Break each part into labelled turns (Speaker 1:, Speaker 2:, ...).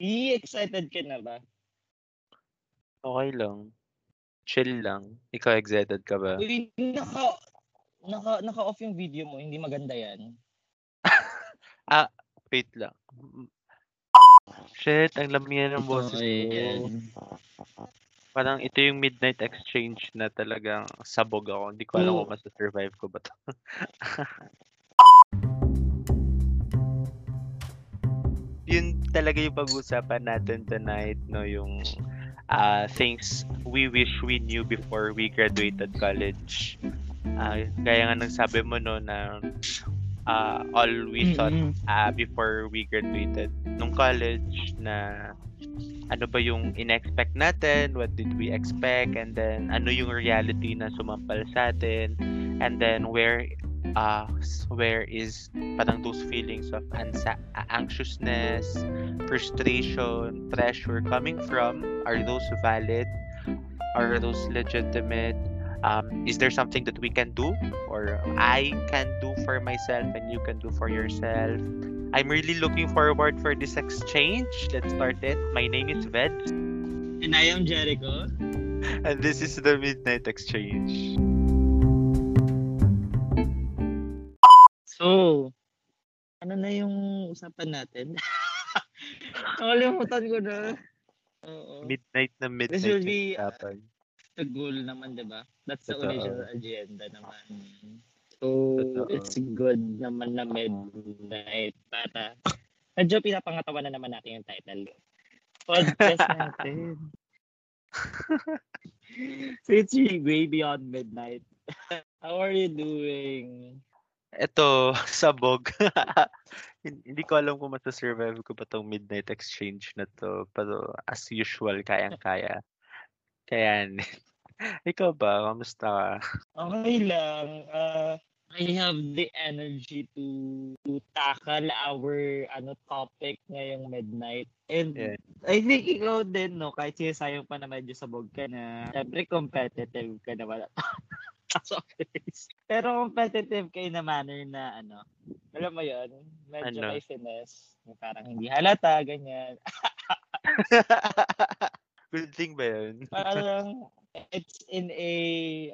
Speaker 1: I excited ka na ba?
Speaker 2: Okay lang. Chill lang. Ikaw excited ka ba?
Speaker 1: Uy, naka, naka, naka-off yung video mo. Hindi maganda yan.
Speaker 2: ah, wait lang. Shit, ang lamian ng boses ko.
Speaker 1: Ayan.
Speaker 2: Parang ito yung midnight exchange na talagang sabog ako. Hindi ko alam kung masa-survive ko ba to. Yun talaga yung pag-usapan natin tonight, no? Yung uh, things we wish we knew before we graduated college. Ah, kaya nga nang sabi mo, no, na uh, all we thought uh, before we graduated nung college na ano ba yung in-expect natin, what did we expect, and then ano yung reality na sumampal sa atin, and then where uh, where is parang those feelings of ansa- anxiousness, frustration, pressure coming from? Are those valid? Are those legitimate? Um, is there something that we can do or I can do for myself and you can do for yourself? I'm really looking forward for this exchange. Let's start it. My name is Ved,
Speaker 1: And I am Jericho.
Speaker 2: and this is the Midnight Exchange.
Speaker 1: So, ano na yung usapan natin? Nakalimutan ko na. Oo.
Speaker 2: Midnight na midnight.
Speaker 1: This will be, uh, the goal naman, di ba? That's the
Speaker 2: Totoo.
Speaker 1: original agenda naman. So,
Speaker 2: Totoo.
Speaker 1: it's good naman na midnight para medyo pinapangatawa na naman natin yung title. Podcast natin. so, it's really way beyond midnight. How are you doing?
Speaker 2: Ito, sabog. Hin- Hindi ko alam kung masa-survive ko pa tong midnight exchange na to. Pero as usual, kayang-kaya. Kaya, ikaw ba? Kamusta ka?
Speaker 1: Okay lang. Uh, I have the energy to to tackle our ano topic ngayong midnight. And
Speaker 2: Yeah.
Speaker 1: I think ikaw din, no, kahit sinasayang pa na medyo sabog ka na, syempre competitive ka naman. Sorry. Pero competitive ka in a manner na ano, alam mo yon medyo
Speaker 2: Ano?
Speaker 1: may finesse. Parang hindi halata, ganyan.
Speaker 2: Good thing ba yun?
Speaker 1: Parang it's in a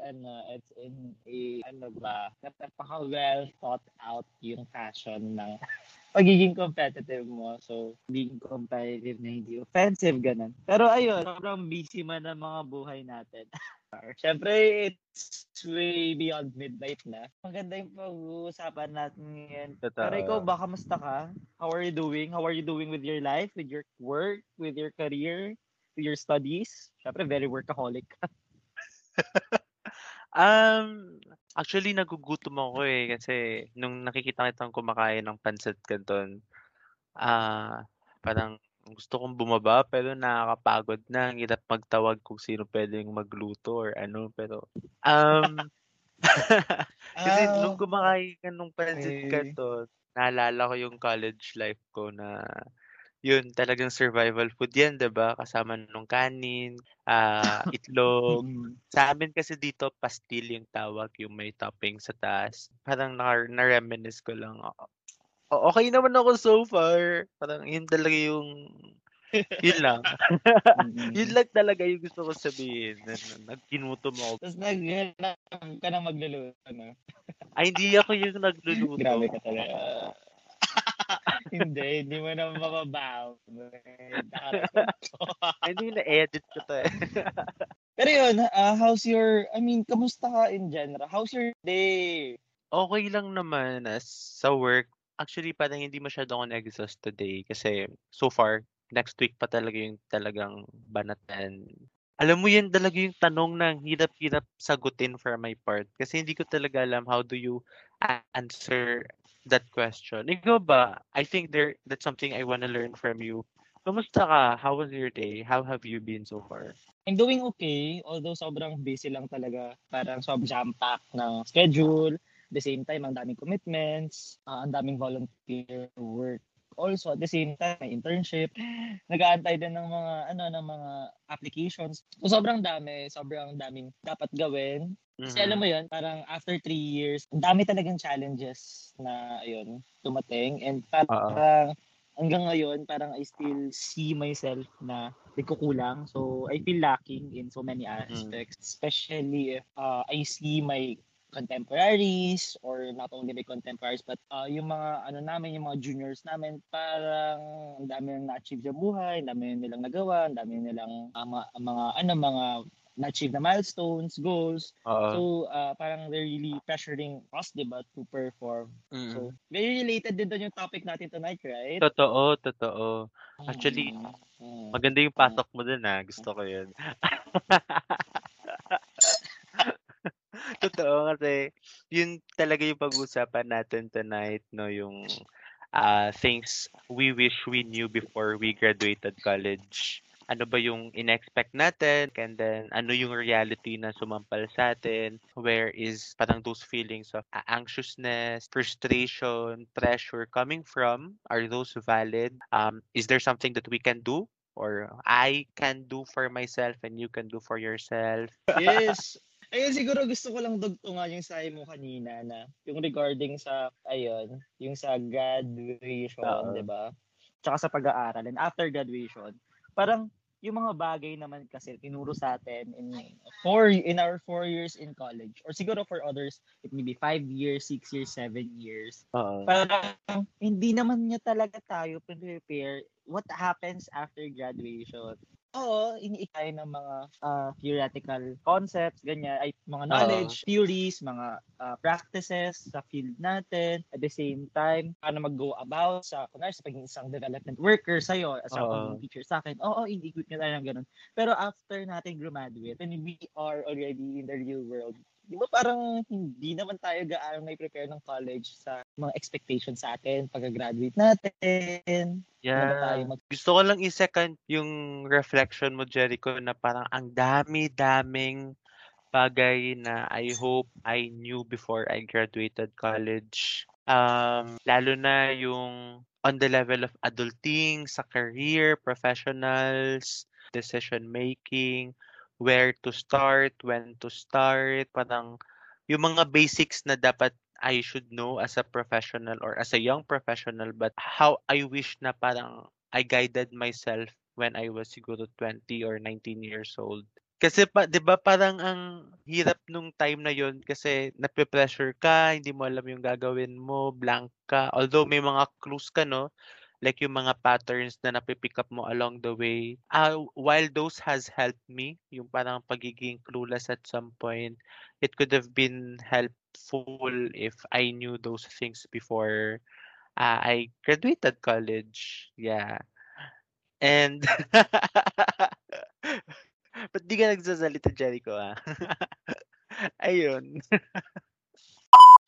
Speaker 1: ano it's in a ano ba napaka well thought out yung fashion ng pagiging competitive mo so being competitive na hindi offensive ganun pero ayun sobrang busy man ang mga buhay natin Siyempre, it's way beyond midnight na. Maganda yung pag-uusapan natin ngayon.
Speaker 2: Totoo.
Speaker 1: Pero ikaw ba, kamusta ka? How are you doing? How are you doing with your life, with your work, with your career, with your studies? Siyempre, very workaholic ka.
Speaker 2: Um, actually nagugutom ako eh kasi nung nakikita kitang kumakain ng pancit canton, ah, parang gusto kong bumaba pero nakakapagod na. Ang hirap magtawag kung sino pwedeng magluto or ano pero um kasi
Speaker 1: Ah,
Speaker 2: nung kumakain ka nung pancit
Speaker 1: okay.
Speaker 2: canton, naalala ko yung college life ko na yun talagang survival food yan, ba? Kasama nung kanin, ah, itlog,
Speaker 1: Mm.
Speaker 2: sa amin kasi dito pastil yung tawag, yung may topping sa taas. Parang na na-reminisce ko lang. O o okey naman ako so far. Parang yun talaga yung yun lang. Yun lang talaga yung gusto ko sabihin na na nagginutom ako.
Speaker 1: Tapos naghanap ka na magluluto, no?
Speaker 2: Ay hindi ako yung nagluluto.
Speaker 1: Grabe ka talaga. Hindi, hindi mo na mababaw.
Speaker 2: Hindi na-edit ko 'to, eh.
Speaker 1: Pero yun, ah, how's your, I mean, kamusta ka in general? How's your day?
Speaker 2: Okey lang naman as sa work. Actually parang hindi masyado ako na-exhaust today kasi so far, next week pa talaga yung talagang banatan. Alam mo yun talaga yung tanong na hirap-hirap sagutin for my part kasi hindi ko talaga alam how do you answer that question. Ikaw ba? I think there that's something I wanna learn from you. Kamusta ka? How was your day? How have you been so far?
Speaker 1: I'm doing okay, although sobrang busy lang talaga. Parang sobrang jam-pack ng schedule. At the same time, ang daming commitments, ah, ang daming volunteer work. Also, at the same time, may internship. Nag-aantay din ng mga, ano, ng mga applications. So, sobrang dami. Sobrang daming dapat gawin. Kasi alam
Speaker 2: Mhm.
Speaker 1: mo yun, parang after three years, ang dami talagang challenges na, ayun, tumating. And parang hanggang ngayon, parang I still see myself na nagkukulang. So, I feel lacking in so many aspects, mm. especially if uh, I see my contemporaries or not only my contemporaries but uh, yung mga ano namin yung mga juniors namin parang ang dami nang na-achieve sa buhay, ang dami nilang nagawa, ang dami nilang uh, mga, mga ano mga na-achieve na milestones, goals. Uh-huh. So, uh, parang they're really pressuring us, di ba, to perform. Mm. So, very related din doon yung topic natin tonight, right?
Speaker 2: Totoo, totoo. Actually, mm. maganda yung pasok mo dun, ha. Ah. Gusto ko yun. totoo kasi yun talaga yung pag-usapan natin tonight, no, yung uh, things we wish we knew before we graduated college ano ba yung in-expect natin, and then ano yung reality na sumampal sa atin, where is parang those feelings of anxiousness, frustration, pressure coming from, are those valid? Um, is there something that we can do or I can do for myself and you can do for yourself?
Speaker 1: Yes. Ayun, siguro gusto ko lang dugtungan yung sabi mo kanina na yung regarding sa, ayun, yung sa graduation, uh di ba? Tsaka sa pag-aaral. And after graduation, parang yung mga bagay naman kasi tinuro sa atin in four in our four years in college or siguro for others it may be five years, six years, seven years. Uh-huh. Parang hindi naman niya talaga tayo prepare what happens after graduation oo, iniikay ng mga uh, theoretical concepts, ganyan, ay mga knowledge, uh, theories, mga uh, practices sa field natin. At the same time, paano mag-go about sa, kunwari, sa pagiging isang development worker sa'yo, as uh, pagiging teacher sa akin. Oo, good nga tayo ng ganun. Pero after natin graduate, when we are already in the real world, di ba parang hindi naman tayo gaano may prepare ng college sa mga expectations sa atin pagka-graduate natin.
Speaker 2: Yeah. Tayo mag- Gusto ko lang i-second yung reflection mo, Jericho, na parang ang dami-daming bagay na I hope I knew before I graduated college. Um, lalo na yung on the level of adulting, sa career, professionals, decision making, where to start, when to start, parang yung mga basics na dapat I should know as a professional or as a young professional but how I wish na parang I guided myself when I was siguro 20 or 19 years old. Kasi pa, 'di ba parang ang hirap nung time na 'yon kasi nape-pressure ka, hindi mo alam yung gagawin mo, blank ka. Although may mga clues ka no, like yung mga patterns na napipick up mo along the way. Uh, while those has helped me, yung parang pagiging clueless at some point, it could have been helpful if I knew those things before uh, I graduated college. Yeah. And Ba't di ka nagsasalita, Jericho, ah? Ayun.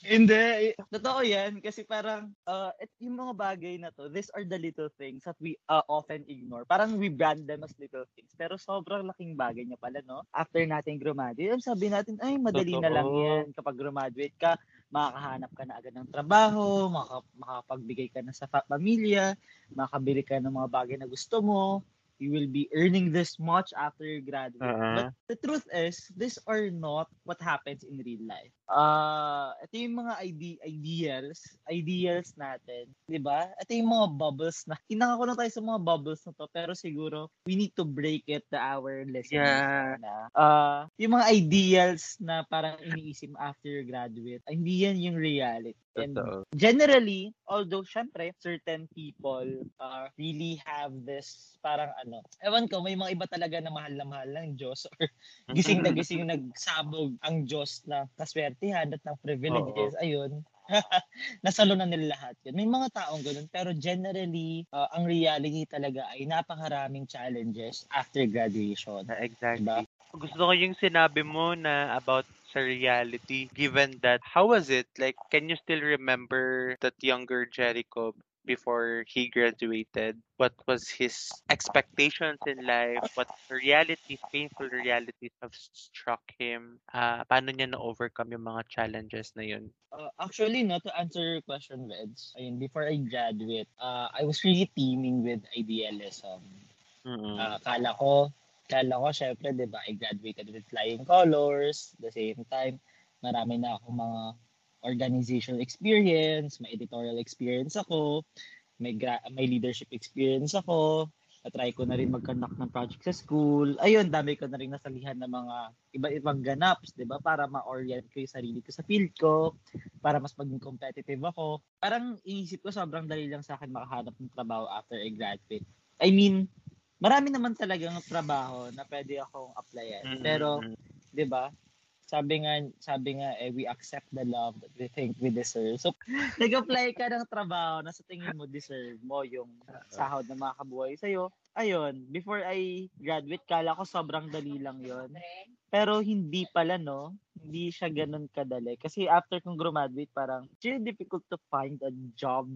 Speaker 1: Hindi, totoo yan kasi parang uh, yung mga bagay na to, these are the little things that we uh, often ignore. Parang we brand them as little things. Pero sobrang laking bagay niya pala, no? After natin graduate, sabi natin, ay, madali totoo. na lang yan. Kapag graduate ka, makakahanap ka na agad ng trabaho, makaka- makapagbigay ka na sa pamilya, makabili ka ng mga bagay na gusto mo, you will be earning this much after you graduate. Uh-huh. But the truth is, these are not what happens in real life. Uh, ito yung mga ide- ideals, ideals natin, 'di ba? Ito yung mga bubbles na kinaka ko na tayo sa mga bubbles na to, pero siguro we need to break it to our listeners. Yeah. Na, uh, yung mga ideals na parang iniisip after you graduate, hindi yan yung reality. And generally, although syempre, certain people uh, really have this parang ano, ewan ko, may mga iba talaga na mahal na mahal ng Diyos or gising na gising nagsabog ang Diyos na kaswertihan at ng privileges. Oo. Ayun, nasalo na nila lahat yun. May mga taong ganun, pero generally, uh, ang reality talaga ay napakaraming challenges after graduation.
Speaker 2: Exactly. Diba? Gusto ko yung sinabi mo na about sa reality given that how was it like can you still remember that younger Jericho before he graduated what was his expectations in life what realities painful realities have struck him uh, paano niya na-overcome yung mga challenges na yun
Speaker 1: uh, actually no to answer your question Veds ayun before I graduate uh, I was really teaming with idealism mm-hmm. uh, akala ko Kala ko, syempre, di ba, I graduated with flying colors. The same time, marami na ako mga organizational experience, may editorial experience ako. may, gra- may leadership experience ako, na-try ko na rin mag-conduct ng project sa school. Ayun, dami ko na rin nasalihan ng mga iba-ibang ganaps, di ba? Para ma-orient ko yung sarili ko sa field ko, para mas maging competitive ako. Parang inisip ko sobrang dali lang sa akin makahanap ng trabaho after I graduate. I mean, marami naman talagang trabaho na pwede akong applyan. Pero, di ba? Sabi nga sabi nga eh we accept the love that we think we deserve. So nag-apply ka ng trabaho na sa tingin mo deserve mo yung sahod na makabuhay sa iyo. Ayun, before I graduate kala ko sobrang dali lang 'yon. Pero hindi pala no, hindi siya ganun kadali kasi after kong graduate parang it's really difficult to find a job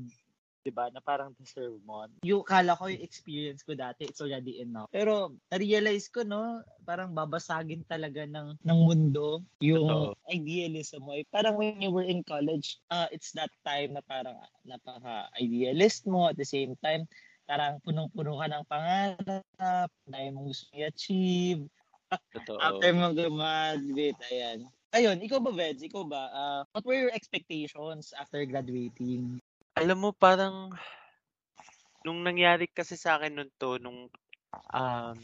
Speaker 1: 'di ba? Na parang deserve mo. Yung kala ko yung experience ko dati, it's already enough. Pero na-realize ko no, parang babasagin talaga ng ng mundo yung
Speaker 2: Totoo.
Speaker 1: idealism mo. Eh, Parang when you were in college, uh, it's that time na parang napaka-idealist mo at the same time parang punong-puno ka ng pangarap, dahil mong gusto i-achieve.
Speaker 2: Totoo.
Speaker 1: After mo graduate, ayan. Ayun, ikaw ba, Veds? Ikaw ba? Uh, what were your expectations after graduating?
Speaker 2: Alam mo, parang, nung nangyari kasi sa akin nun to, nung, um,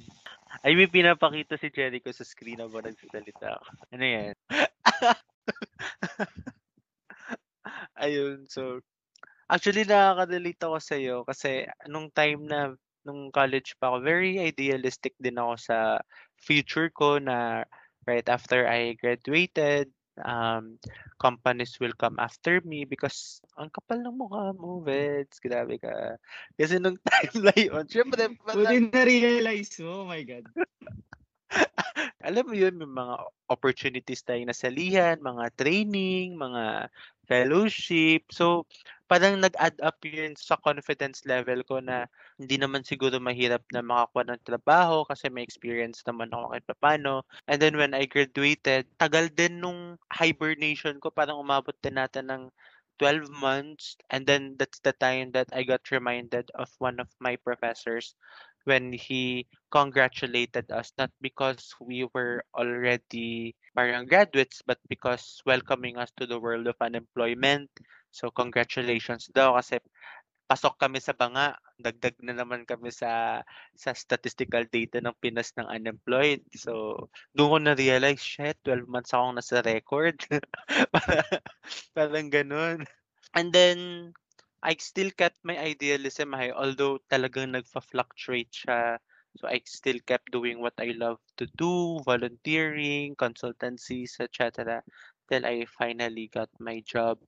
Speaker 2: ay may pinapakita si Jericho sa screen habang nagsasalita ako. Ano yan? Ayun, so, actually nakaka-relate ako sa'yo kasi nung time na, nung college pa ako, very idealistic din ako sa future ko na right after I graduated, um, companies will come after me because ang kapal ng mukha mo, Veds. Grabe ka. Kasi nung time na yun, syempre,
Speaker 1: Buti
Speaker 2: parang,
Speaker 1: na-realize mo, oh my God.
Speaker 2: alam mo yun, may mga opportunities tayong nasalihan, mga training, mga fellowship. So, parang nag-add up yun sa confidence level ko na hindi naman siguro mahirap na makakuha ng trabaho kasi may experience naman ako kahit paano. And then when I graduated, tagal din nung hibernation ko, parang umabot din natin ng 12 months. And then that's the time that I got reminded of one of my professors when he congratulated us, not because we were already parang graduates, but because welcoming us to the world of unemployment. So congratulations daw kasi pasok kami sa banga, dagdag na naman kami sa sa statistical data ng Pinas ng unemployed. So doon ko na-realize, shit, 12 months akong nasa record. Para, parang ganun. And then I still kept my idealism high although talagang nagfa-fluctuate siya. So I still kept doing what I love to do, volunteering, consultancies, etc. Till I finally got my job.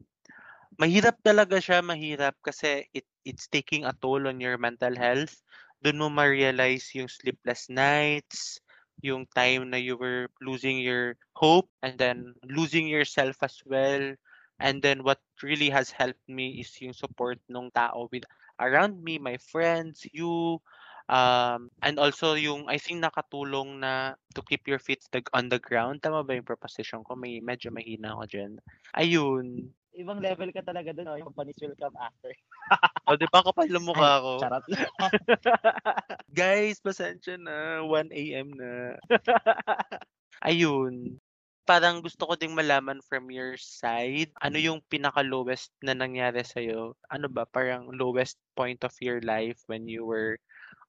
Speaker 2: Mahirap talaga siya, mahirap kasi it it's taking a toll on your mental health. Doon mo ma-realize yung sleepless nights, yung time na you were losing your hope and then losing yourself as well. And then what really has helped me is yung support ng tao with around me, my friends, you, um, and also yung I think nakatulong na to keep your feet on the ground. Tama ba yung proposition ko? May medyo mahina ako dyan. Ayun.
Speaker 1: Ibang level ka talaga doon, no? yung companies will come after.
Speaker 2: O, di ba kapal ng mukha ko?
Speaker 1: Charot.
Speaker 2: Guys, pasensya na. 1 a.m. na. Ayun. Parang gusto ko ding malaman from your side, ano yung pinaka-lowest na nangyari sa'yo? Ano ba, parang lowest point of your life when you were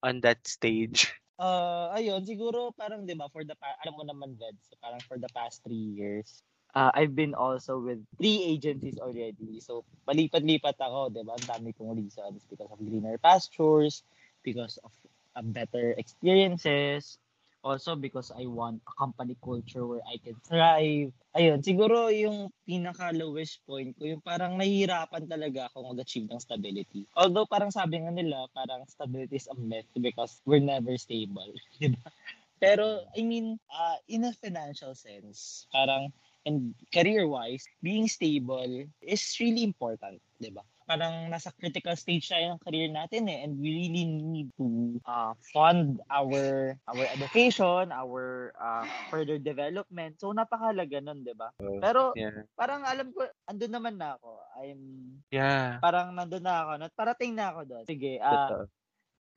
Speaker 2: on that stage?
Speaker 1: Uh, ayun, siguro parang 'di ba for the pa- alam mo naman Ved, so parang for the past three years, uh, I've been also with three agencies already. So palipat-lipat ako, 'di ba? Ang dami kong reasons because of greener pastures, because of uh, better experiences, also because I want a company culture where I can thrive. Ayun, siguro yung pinaka lowest point ko, yung parang nahihirapan talaga ako mag-achieve ng stability. Although parang sabi nga nila, parang stability is a myth because we're never stable, di ba? Pero I mean, uh, in a financial sense, parang and career-wise, being stable is really important, di ba? Parang nasa critical stage tayo ng career natin eh, and we really need to uh, fund our our education, our uh, further development. So napakahalaga nun, di ba? Pero
Speaker 2: Yeah.
Speaker 1: parang alam ko, andun naman na ako. I'm,
Speaker 2: Yeah.
Speaker 1: parang nandun na ako. Nat parating na ako doon. Sige,
Speaker 2: Totoo.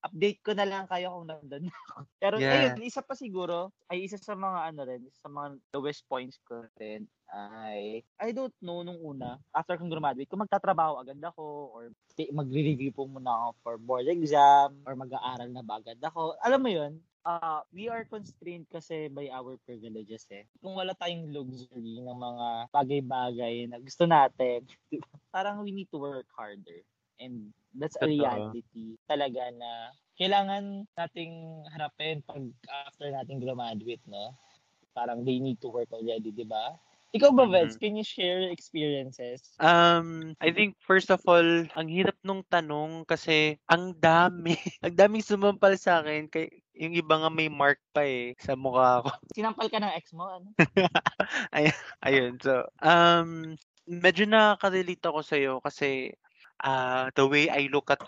Speaker 1: Update ko na lang kayo kung nandun na ako. Pero
Speaker 2: Yeah.
Speaker 1: ayun, isa pa siguro, ay isa sa mga ano rin, sa mga lowest points ko rin, ay, I don't know nung una, after kong graduate, kung magtatrabaho agad ako, or magre-review po muna ako for board exam, or mag-aaral na ba agad ako. Alam mo yun, uh, we are constrained kasi by our privileges eh. Kung wala tayong luxury ng mga bagay-bagay na gusto natin, parang we need to work harder. And that's a reality talaga na kailangan nating harapin pag after nating graduate, no? Parang they need to work already, di ba? Ikaw ba, Veds?
Speaker 2: Mhm.
Speaker 1: Can you share your experiences?
Speaker 2: Um, I think first of all, ang hirap nung tanong kasi ang dami. ang daming sumampal sa akin. Kay, yung iba nga may mark pa eh sa mukha ko.
Speaker 1: Sinampal ka ng ex mo, ano?
Speaker 2: Ayun, so, um, medyo nakaka-relate ako sa'yo kasi uh, the way I look at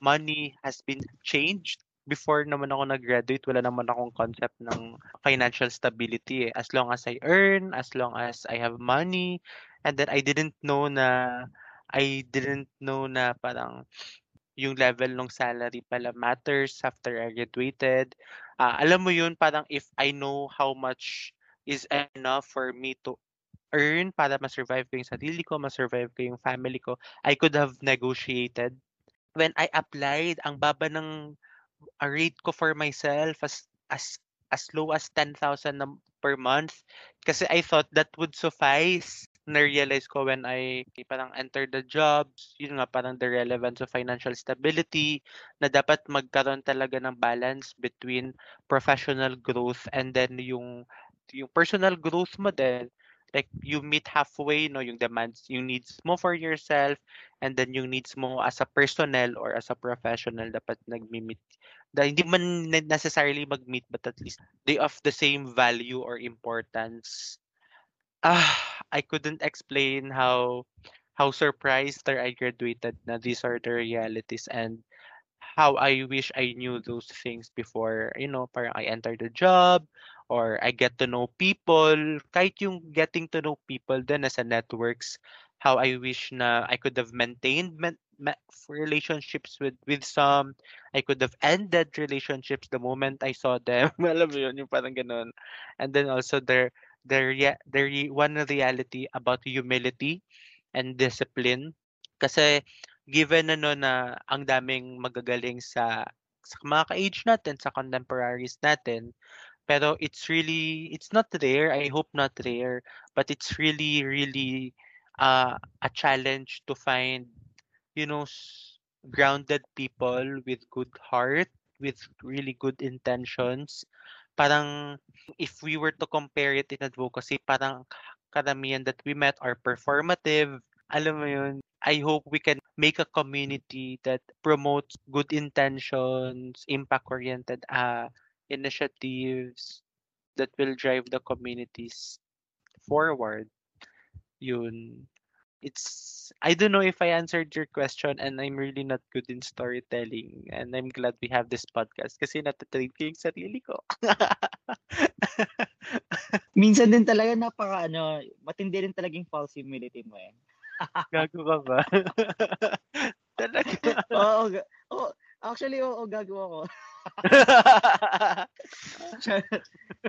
Speaker 2: money has been changed. Before naman ako nag-graduate, wala naman akong concept ng financial stability eh. As long as I earn, as long as I have money, and then I didn't know na, I didn't know na parang yung level ng salary pala matters after I graduated. Ah, alam mo yun, parang if I know how much is enough for me to earn para ma-survive ko yung sarili ko, ma-survive ko yung family ko, I could have negotiated. When I applied, ang baba ng rate ko for myself as as as low as 10,000 na per month kasi I thought that would suffice. Na-realize ko when I parang entered the jobs, yun nga parang the relevance of financial stability, na dapat magkaroon talaga ng balance between professional growth and then yung yung personal growth mo din like you meet halfway no yung demands yung needs mo for yourself and then yung needs mo as a personnel or as a professional dapat nagmi-meet da, hindi man ne- necessarily mag-meet but at least they of the same value or importance. Ah I couldn't explain how how surprised that I graduated na these are the realities and how I wish I knew those things before, you know, parang I entered the job or I get to know people. Kahit yung getting to know people din as a networks, how I wish na I could have maintained men- relationships with with some. I could have ended relationships the moment I saw them. Alam mo yun, yung parang ganun. And then also there there yeah, there one reality about humility and discipline. Kasi given ano na ang daming magagaling sa sa mga ka-age natin, sa contemporaries natin, pero it's really it's not rare, I hope not rare, but it's really really uh, a challenge to find you know grounded people with good heart, with really good intentions. Parang if we were to compare it in advocacy, parang karamihan that we met are performative. Alam mo yun, I hope we can make a community that promotes good intentions, impact-oriented uh, initiatives that will drive the communities forward. Yun. It's I don't know if I answered your question and I'm really not good in storytelling and I'm glad we have this podcast kasi natatrain ko yung sarili ko.
Speaker 1: Minsan din talaga napaka ano, matindi rin talagang false humility mo eh.
Speaker 2: Gago ka ba? Talaga.
Speaker 1: Oo, ga- oo, actually oo, gago ako.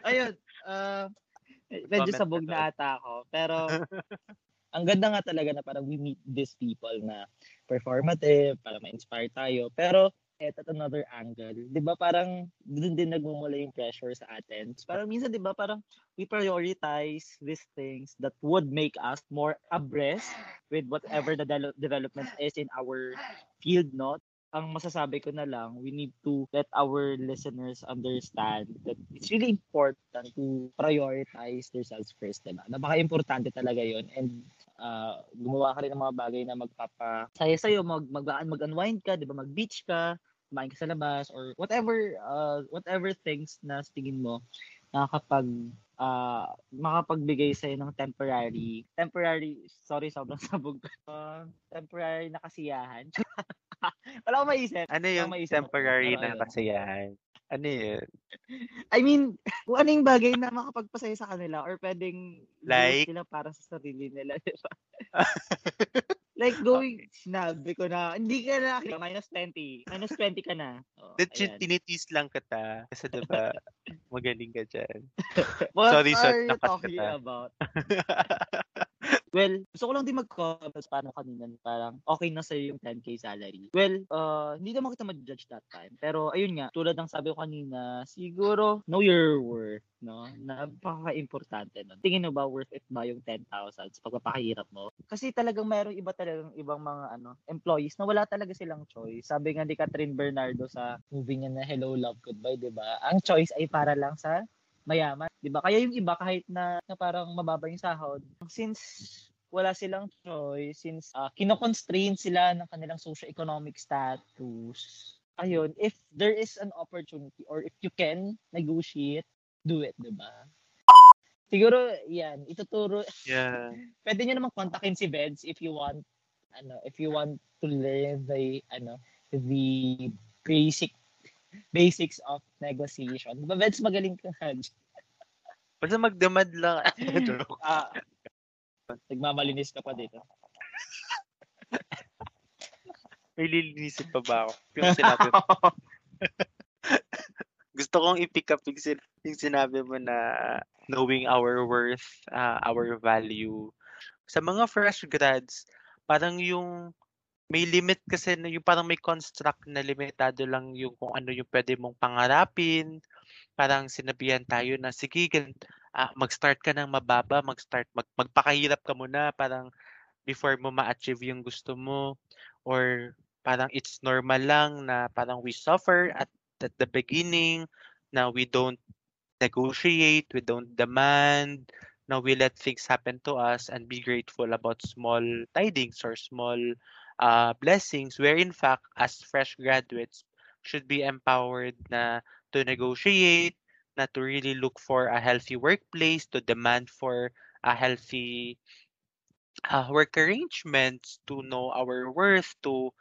Speaker 1: Ayun, ah, medyo
Speaker 2: Comment
Speaker 1: sabog na ata ako. Pero, ang ganda nga talaga na parang we meet these people na performative, para ma-inspire tayo. Pero, at at another angle, di ba parang doon din nagmumula yung pressure sa atin. Parang minsan, di ba parang we prioritize these things that would make us more abreast with whatever the de- development is in our field, no? Ang masasabi ko na lang, we need to let our listeners understand that it's really important to prioritize themselves first, diba? Napaka-importante talaga yon and uh, gumawa ka rin ng mga bagay na magpapasaya sa'yo, mag, mag, mag-unwind ka, di ba? Mag-beach ka, kumain ka sa labas, or whatever, uh, whatever things na sa tingin mo nakakapag uh, makapagbigay sa'yo ng temporary, temporary, sorry, sobrang sabog. Uh, temporary na kasiyahan. Wala akong maisip.
Speaker 2: ano yung
Speaker 1: maisip
Speaker 2: temporary
Speaker 1: pero
Speaker 2: na
Speaker 1: ayun.
Speaker 2: kasiyahan? Ano yun?
Speaker 1: I mean, kung ano yung bagay na makapagpasaya sa kanila or pwedeng
Speaker 2: Like?
Speaker 1: i-use nila para sa sarili nila, di ba? Like going, sinabi ko na, hindi ka na, minus 20. Minus 20 ka na. Oh,
Speaker 2: That
Speaker 1: ayan.
Speaker 2: tinitis lang kita. Kasi diba, magaling ka dyan.
Speaker 1: What
Speaker 2: sorry,
Speaker 1: are
Speaker 2: sorry,
Speaker 1: you talking
Speaker 2: kita.
Speaker 1: about? Well, gusto ko lang din mag-comments paano kanina parang okay na sa'yo yung 10k salary. Well, uh, hindi naman kita ma-judge that time. Pero ayun nga, tulad ng sabi ko kanina, siguro know your worth, no? Napaka-importante nun. Tingin mo ba worth it ba yung 10,000 sa pagpapakahirap mo? Kasi talagang mayroong iba talagang ibang mga ano employees na wala talaga silang choice. Sabi nga ni Catherine Bernardo sa movie niya na Hello Love Goodbye, 'di ba? Ang choice ay para lang sa mayaman, 'di ba? Kaya yung iba kahit na, na parang mababa yung sahod, since wala silang choice, since uh, kino-constrain sila ng kanilang socio-economic status. Ayun, if there is an opportunity or if you can negotiate, do it, 'di ba? Siguro, yan, ituturo,
Speaker 2: yeah.
Speaker 1: pwede nyo naman kontakin si Veds if you want, ano, if you want to learn the, ano, the basic basics of negotiation. Diba, Veds, magaling ka nga dyan.
Speaker 2: Basta magdamad lang.
Speaker 1: Ah, nagmamalinis ka pa dito.
Speaker 2: May lilinisin pa ba ako? Yung sinabi mo. Gusto kong i-pick up yung, sin- yung sinabi mo na knowing our worth, uh, our value. Sa mga fresh grads, parang yung may limit kasi na yung parang may construct na limitado lang yung kung ano yung pwede mong pangarapin. Parang sinabihan tayo na sige, ah, mag-start ka ng mababa, mag-start mag, magpakahirap ka muna parang before mo ma-achieve yung gusto mo or parang it's normal lang na parang we suffer at, at the beginning na we don't negotiate, we don't demand, now we let things happen to us and be grateful about small tidings or small uh, blessings where in fact as fresh graduates should be empowered na to negotiate, na to really look for a healthy workplace, to demand for a healthy uh, work arrangements, to know our worth, to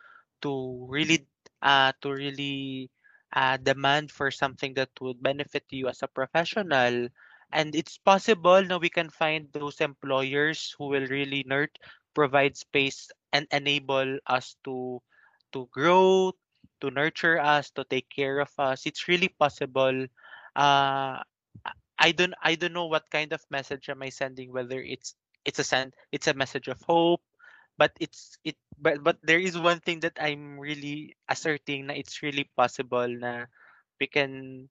Speaker 2: to really uh, to really uh, demand for something that would benefit you as a professional. And it's possible na we can find those employers who will really nurt, provide space and enable us to to grow, to nurture us, to take care of us. It's really possible. Uh, I don't I don't know what kind of message am I sending. Whether it's it's a send it's a message of hope, but it's it but but there is one thing that I'm really asserting that it's really possible na we can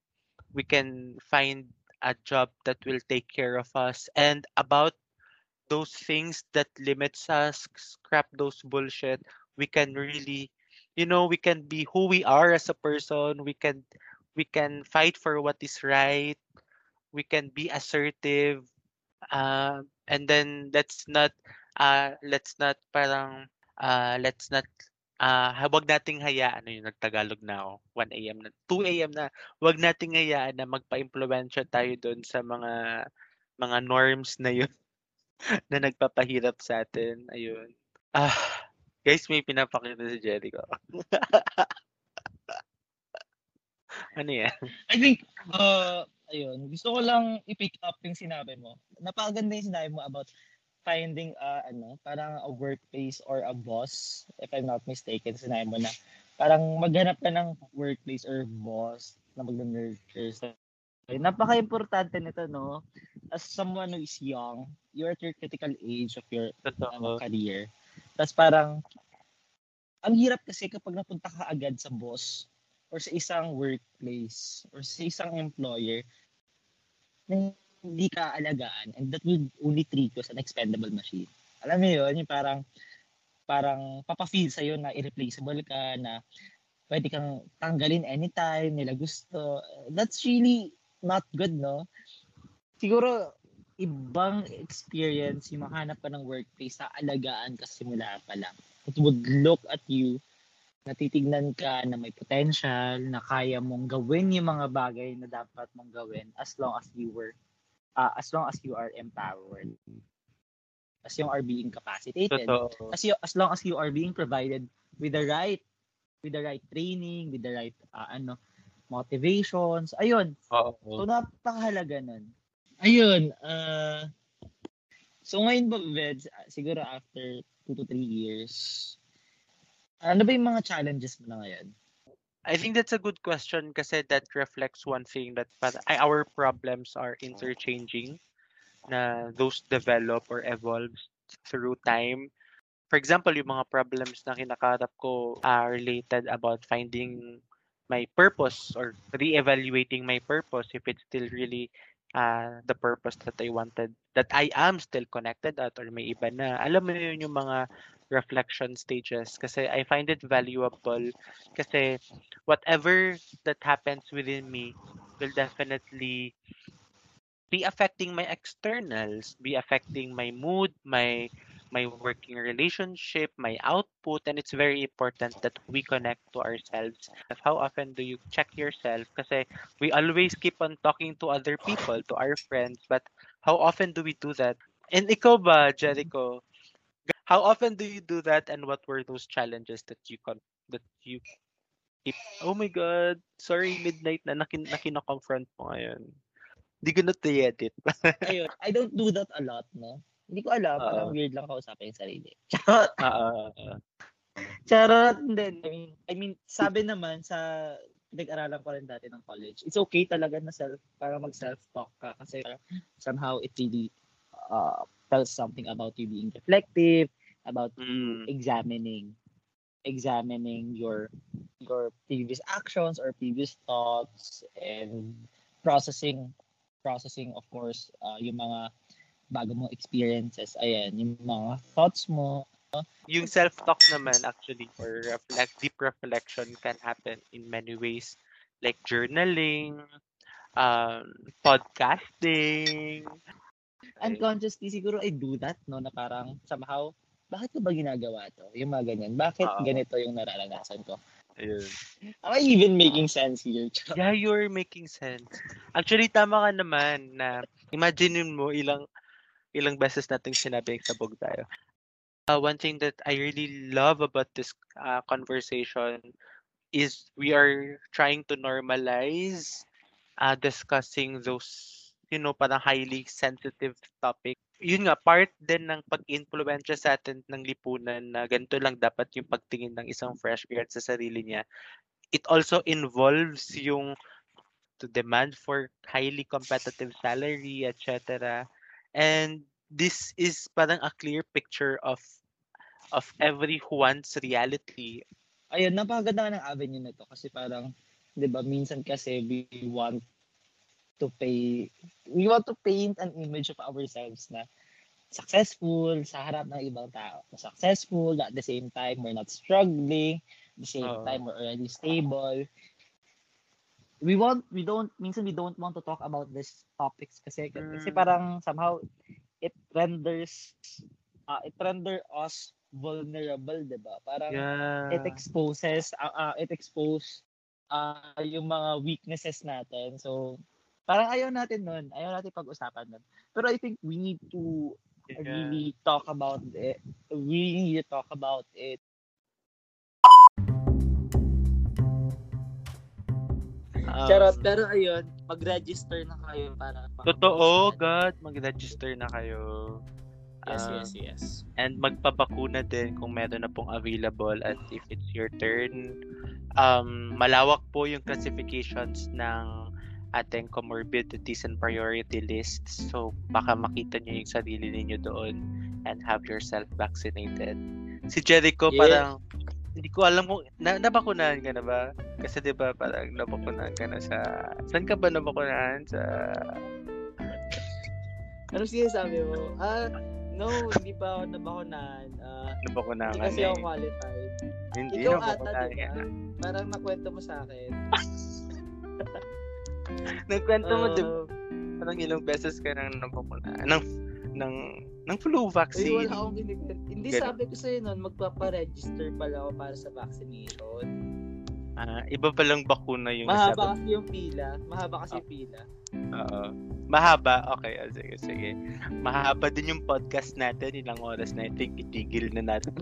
Speaker 2: we can find a job that will take care of us and about those things that limits us scrap those bullshit. We can really you know we can be who we are as a person. We can we can fight for what is right. We can be assertive. Uh, and then let's not uh, let's not parang uh, let's not uh, wag nating hayaan. Ano yung nagtagalog na ako. 1 AM na 2 AM na. Wag nating hayaan na magpa-impluwensya tayo doon sa mga mga norms na yun na nagpapahirap sa atin. Ayun. Ah guys may pinapakita si Jericho ano yan?
Speaker 1: I think, uh, ayun, gusto ko lang i-pick up yung sinabi mo. Napakaganda yung sinabi mo about finding a, ano, parang a workplace or a boss, if I'm not mistaken, sinabi mo na parang maghanap ka ng workplace or boss na mag-nurture sa Napaka-importante nito, no? As someone who is young, you're at your critical age of your
Speaker 2: totoo
Speaker 1: career. Tapos parang, ang hirap kasi kapag napunta ka agad sa boss or sa isang workplace or sa isang employer na hindi ka alagaan and that will only treat you as an expendable machine. Alam mo yun, yung parang parang papafeel sa'yo na irreplaceable ka, na pwede kang tanggalin anytime, nila gusto. That's really not good, no? Siguro, ibang experience yung makahanap ka ng workplace sa alagaan ka simula pa lang. It would look at you natitignan ka na may potential, na kaya mong gawin yung mga bagay na dapat mong gawin as long as you were, uh, as long as you are empowered. As you are being capacitated.
Speaker 2: totoo
Speaker 1: As, you, as long as you are being provided with the right, with the right training, with the right, uh, ano, motivations. Ayun.
Speaker 2: oo
Speaker 1: So, napakahalaga nun. Ayun. Uh, so, ngayon ba, Veds, siguro after two two to three years, ano ba yung mga challenges mo na ngayon?
Speaker 2: I think that's a good question kasi that reflects one thing that our problems are interchanging na those develop or evolve through time. For example, yung mga problems na kinakarap ko are related about finding my purpose or re-evaluating my purpose if it's still really uh, the purpose that I wanted, that I am still connected at or may iba na. Alam mo yun yung mga reflection stages kasi I find it valuable kasi whatever that happens within me will definitely be affecting my externals, be affecting my mood, my my working relationship, my output, and it's very important that we connect to ourselves. How often do you check yourself? Because we always keep on talking to other people, to our friends, but how often do we do that? And ikaw ba, Jericho? How often do you do that, and what were those challenges that you con- that you keep? Oh my God, sorry, midnight na nakin nakina-confront mo ngayon. Hindi ko na edit eh.
Speaker 1: Ayun, I don't do that a lot, no? Hindi ko alam,
Speaker 2: Oo.
Speaker 1: parang weird lang kausapin yung sarili. Charot!
Speaker 2: Oo.
Speaker 1: Charot! Hindi, I mean, I mean, sabi naman sa pinag-aralan ko rin dati ng college, it's okay talaga na self, para mag-self-talk ka kasi somehow it really uh, tells something about you being reflective, about you
Speaker 2: Mm.
Speaker 1: examining examining your your previous actions or previous thoughts and processing processing of course uh, yung mga bago mong experiences. Ayan yung mga thoughts mo.
Speaker 2: Yung self-talk naman actually or reflect deep reflection can happen in many ways like journaling um podcasting.
Speaker 1: Unconsciously siguro I do that no na parang somehow bakit ko ba ginagawa to? Yung mga ganyan. Bakit
Speaker 2: Oo.
Speaker 1: ganito yung nararanasan ko?
Speaker 2: Ayun.
Speaker 1: Am I even making sense here?
Speaker 2: Yeah you're making sense. Actually tama ka naman na imagine mo ilang ilang beses nating sinabi sabog tayo. Uh, one thing that I really love about this uh, conversation is we are trying to normalize uh, discussing those you know parang highly sensitive topic yun nga part din ng pag-influensya sa atin ng lipunan na ganito lang dapat yung pagtingin ng isang fresh grad sa sarili niya. It also involves yung to demand for highly competitive salary etc and this is parang a clear picture of of everyone's reality
Speaker 1: ayun, napakaganda nga ng avenue na to kasi parang, di ba, minsan kasi we want to pay, we want to paint an image of ourselves na successful sa harap ng ibang tao. Na successful, at the same time, we're not struggling, at the same
Speaker 2: Oo.
Speaker 1: time, we're already stable. We want, we don't, minsan we don't want to talk about these topics kasi, kasi
Speaker 2: Mm.
Speaker 1: parang somehow, it renders, uh, it render us vulnerable, di ba? Parang,
Speaker 2: yeah
Speaker 1: it exposes uh, uh, it expose uh, yung mga weaknesses natin. So, parang ayaw natin nun. Ayaw natin pag-usapan nun. Pero I think we need to
Speaker 2: yeah.
Speaker 1: really talk about it. We need to talk about it.
Speaker 2: Um,
Speaker 1: Charot. Pero ayun, mag-register na kayo para
Speaker 2: Totoo, God, mag-register na kayo.
Speaker 1: Yes,
Speaker 2: Um,
Speaker 1: yes, yes.
Speaker 2: And magpabakuna din kung meron na pong available at if it's your turn. Um, malawak po yung classifications ng ating comorbidities and priority lists. So, baka makita nyo yung sarili ninyo doon and have yourself vaccinated. Si Jericho,
Speaker 1: Yeah.
Speaker 2: parang, hindi ko alam kung, na, nabakunahan ka na ba? Kasi di ba parang nabakunahan ka na sa, saan ka ba nabakunahan? Sa,
Speaker 1: Ano sinasabi mo? Ah, no, hindi pa ako nabakunahan. Ah,
Speaker 2: nabakunahan
Speaker 1: hindi
Speaker 2: ka
Speaker 1: kasi
Speaker 2: na
Speaker 1: ako
Speaker 2: eh.
Speaker 1: qualified.
Speaker 2: Hindi
Speaker 1: Ikaw ata, di
Speaker 2: ka
Speaker 1: ba?
Speaker 2: na.
Speaker 1: Parang nakwento mo sa akin.
Speaker 2: Nagkwento mo, di ba? Parang ilang beses ka nang nabakunahan. Ng, ng, ng flu vaccine.
Speaker 1: wala akong kinikita. Hindi
Speaker 2: Ganun.
Speaker 1: sabi ko sa'yo nun, magpaparegister pala ako para sa vaccination.
Speaker 2: Ah, iba pa lang bakuna yung
Speaker 1: Mahaba
Speaker 2: nasabi.
Speaker 1: kasi yung pila. Mahaba kasi yung pila.
Speaker 2: Oo. Mahaba? Okay, oh, sige, sige. Mahaba din yung podcast natin. Ilang oras na. I think itigil na natin.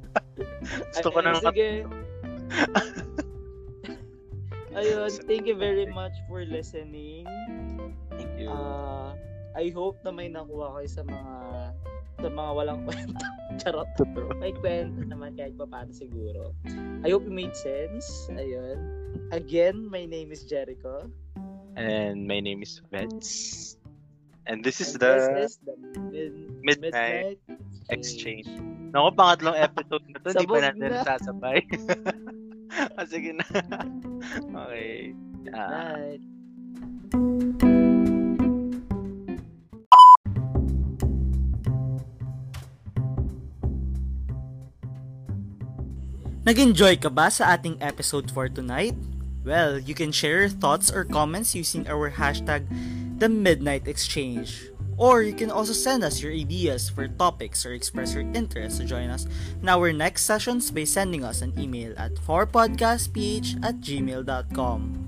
Speaker 2: Gusto ko
Speaker 1: Ay,
Speaker 2: nang...
Speaker 1: Sige. Ayun, thank you very much for listening.
Speaker 2: Thank you.
Speaker 1: Uh, I hope na may nakuha kayo sa mga sa mga walang kwenta. Charot. May kwenta naman kahit pa paano siguro. I hope it made sense. Ayun. Again, my name is Jericho.
Speaker 2: And my name is Vets. And this is
Speaker 1: And
Speaker 2: the
Speaker 1: this is the mid-
Speaker 2: Midnight Exchange. Naku, pangatlong episode na to, hindi pa natin
Speaker 1: na.
Speaker 2: sasabay. ah, sige na. okay. Ah,
Speaker 1: Night.
Speaker 3: Nag-enjoy ka ba sa ating episode for tonight? Well, you can share your thoughts or comments using our hashtag The Midnight Exchange. Or you can also send us your ideas for topics or express your interest to join us in our next sessions by sending us an email at 4podcastph at gmail.com.